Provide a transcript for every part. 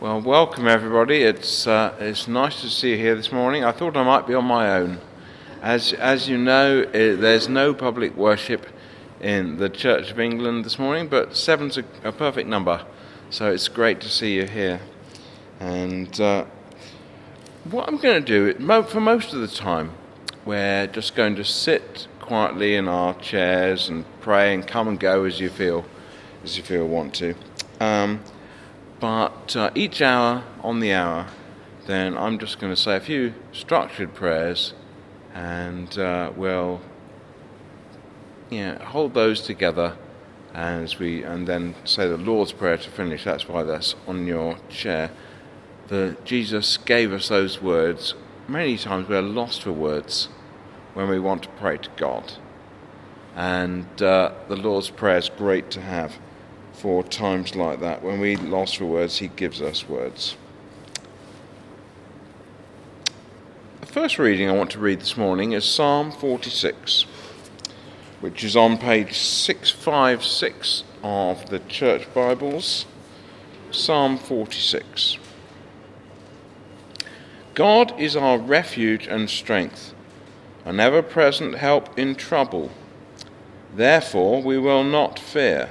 Well, welcome everybody. It's uh, it's nice to see you here this morning. I thought I might be on my own. As as you know, it, there's no public worship in the Church of England this morning, but seven's a, a perfect number, so it's great to see you here. And uh, what I'm going to do for most of the time, we're just going to sit quietly in our chairs and pray and come and go as you feel, as you feel want to. Um, but uh, each hour on the hour, then I'm just going to say a few structured prayers and uh, we'll yeah, hold those together as we and then say the Lord's Prayer to finish. That's why that's on your chair. The Jesus gave us those words. Many times we're lost for words when we want to pray to God. And uh, the Lord's Prayer is great to have for times like that. When we lost for words, He gives us words. The first reading I want to read this morning is Psalm 46, which is on page 656 of the Church Bibles. Psalm 46. God is our refuge and strength, an ever present help in trouble. Therefore we will not fear.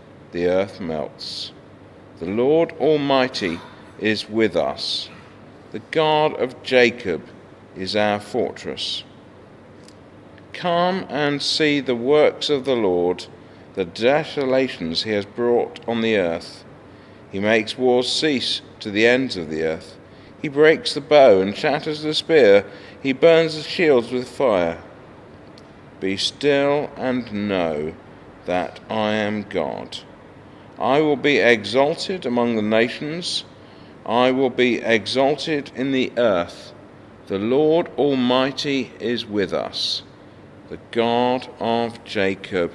the earth melts. The Lord Almighty is with us. The God of Jacob is our fortress. Come and see the works of the Lord, the desolations he has brought on the earth. He makes wars cease to the ends of the earth. He breaks the bow and shatters the spear. He burns the shields with fire. Be still and know that I am God. I will be exalted among the nations, I will be exalted in the earth. The Lord Almighty is with us. The God of Jacob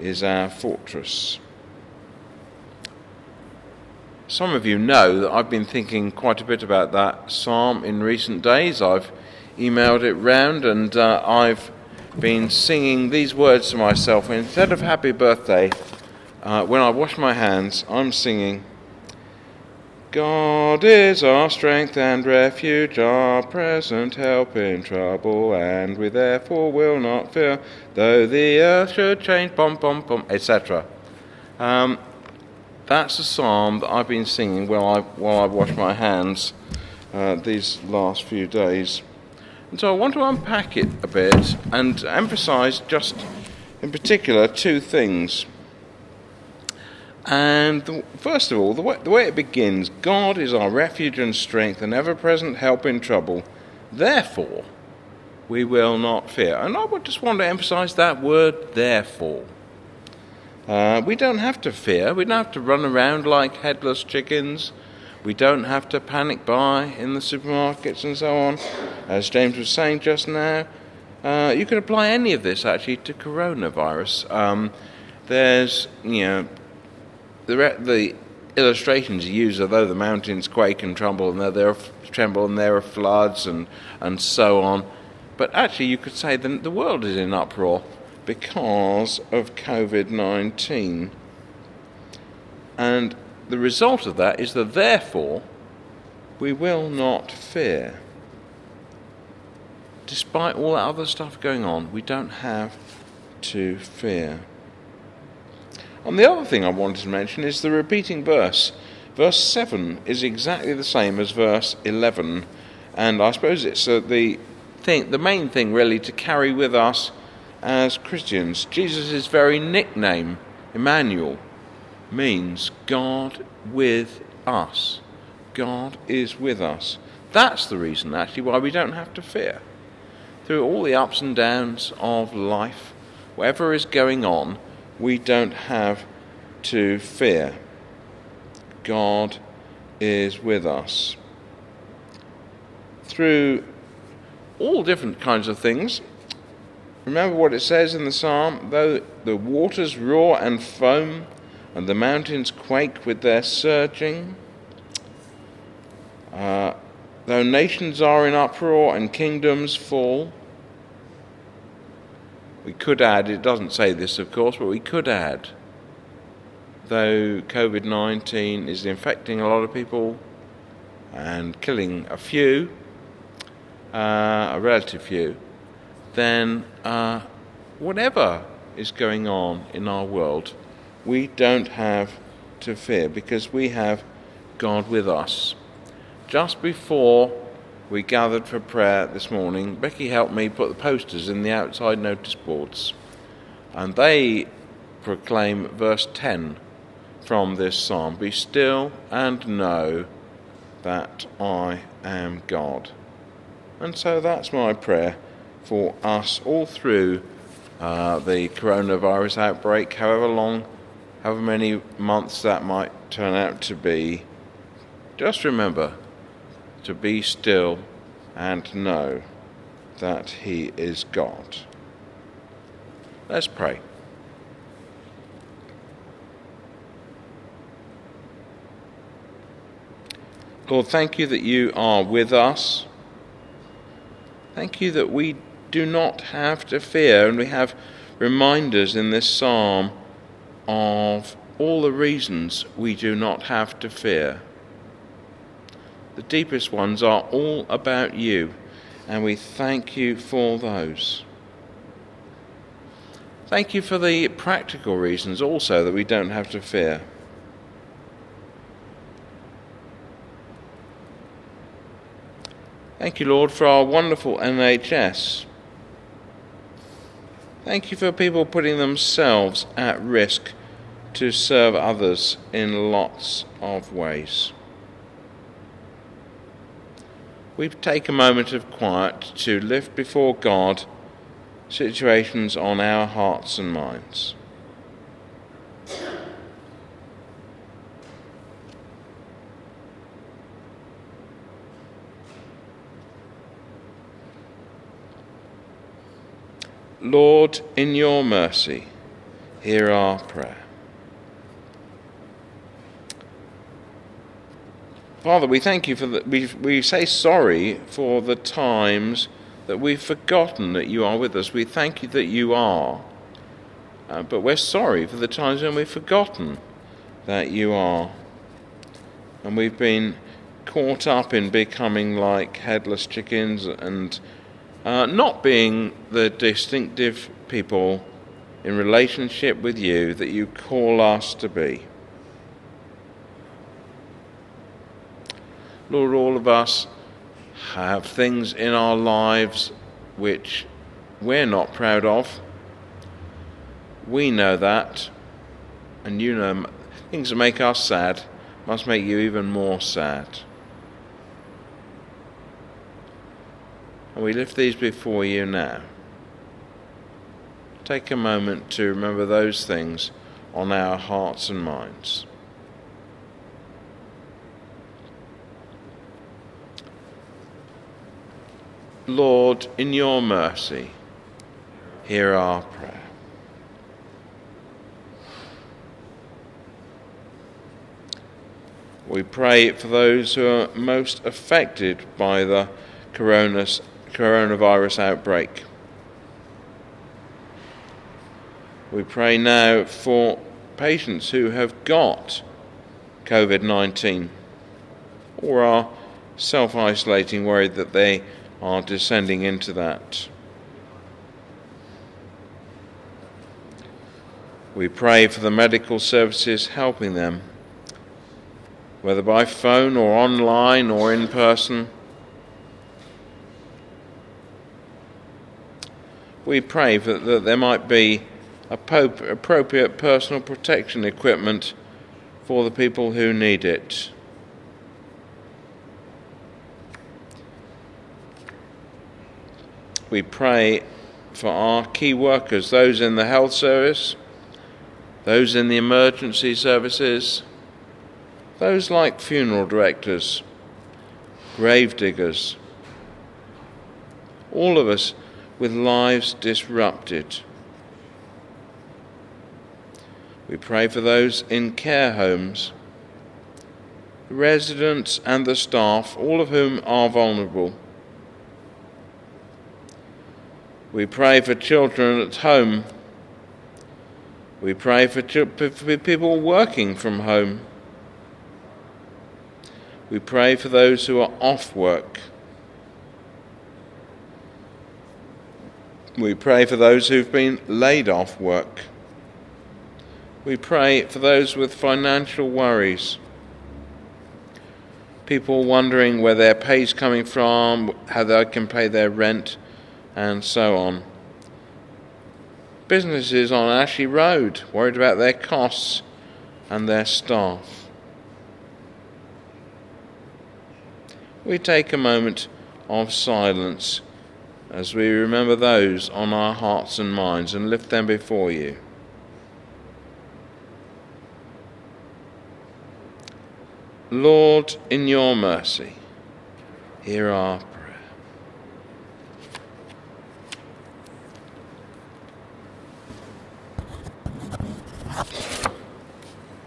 is our fortress. Some of you know that I've been thinking quite a bit about that psalm in recent days. I've emailed it round and uh, I've been singing these words to myself. Instead of happy birthday, uh, when I wash my hands, I'm singing, God is our strength and refuge, our present help in trouble, and we therefore will not fear, though the earth should change, bum, bum, bum, etc. Um, that's a psalm that I've been singing while I, while I wash my hands uh, these last few days. And so I want to unpack it a bit and emphasize just in particular two things. And the, first of all, the way, the way it begins God is our refuge and strength, an ever present help in trouble. Therefore, we will not fear. And I would just want to emphasize that word, therefore. Uh, we don't have to fear. We don't have to run around like headless chickens. We don't have to panic buy in the supermarkets and so on. As James was saying just now, uh, you can apply any of this actually to coronavirus. Um, there's, you know, the, the illustrations used are though the mountains quake and tremble and there, are, tremble and there are floods and, and so on. But actually, you could say that the world is in uproar because of COVID 19. And the result of that is that therefore we will not fear. Despite all that other stuff going on, we don't have to fear. And the other thing I wanted to mention is the repeating verse. Verse 7 is exactly the same as verse 11, and I suppose it's uh, the thing, the main thing really to carry with us as Christians. Jesus' very nickname, Emmanuel, means God with us. God is with us. That's the reason, actually, why we don't have to fear. Through all the ups and downs of life, whatever is going on, we don't have to fear. God is with us. Through all different kinds of things. Remember what it says in the psalm though the waters roar and foam, and the mountains quake with their surging, uh, though nations are in uproar and kingdoms fall. We could add, it doesn't say this of course, but we could add though COVID 19 is infecting a lot of people and killing a few, uh, a relative few, then uh, whatever is going on in our world, we don't have to fear because we have God with us. Just before we gathered for prayer this morning, Becky helped me put the posters in the outside notice boards, and they proclaim verse 10 from this psalm Be still and know that I am God. And so that's my prayer for us all through uh, the coronavirus outbreak, however long, however many months that might turn out to be. Just remember to be still and know that He is God. Let's pray. Lord, thank you that you are with us. Thank you that we do not have to fear, and we have reminders in this psalm of all the reasons we do not have to fear. The deepest ones are all about you, and we thank you for those. Thank you for the practical reasons also that we don't have to fear. Thank you, Lord, for our wonderful NHS. Thank you for people putting themselves at risk to serve others in lots of ways. We take a moment of quiet to lift before God situations on our hearts and minds. Lord, in your mercy, hear our prayer. Father, we thank you for that. We, we say sorry for the times that we've forgotten that you are with us. We thank you that you are. Uh, but we're sorry for the times when we've forgotten that you are. And we've been caught up in becoming like headless chickens and uh, not being the distinctive people in relationship with you that you call us to be. Lord, all of us have things in our lives which we're not proud of. We know that, and you know things that make us sad must make you even more sad. And we lift these before you now. Take a moment to remember those things on our hearts and minds. Lord, in your mercy, hear our prayer. We pray for those who are most affected by the coronavirus outbreak. We pray now for patients who have got COVID 19 or are self isolating, worried that they are descending into that. We pray for the medical services helping them, whether by phone or online or in person. we pray that, that there might be appropriate personal protection equipment for the people who need it. We pray for our key workers, those in the health service, those in the emergency services, those like funeral directors, grave diggers, all of us with lives disrupted. We pray for those in care homes, the residents and the staff, all of whom are vulnerable. We pray for children at home. We pray for, for people working from home. We pray for those who are off work. We pray for those who've been laid off work. We pray for those with financial worries. People wondering where their pay's coming from, how they can pay their rent, and so on. Businesses on Ashley Road worried about their costs and their staff. We take a moment of silence as we remember those on our hearts and minds and lift them before you. Lord, in your mercy, hear our prayer.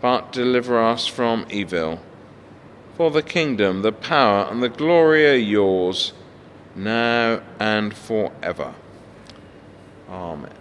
but deliver us from evil. For the kingdom, the power, and the glory are yours, now and forever. Amen.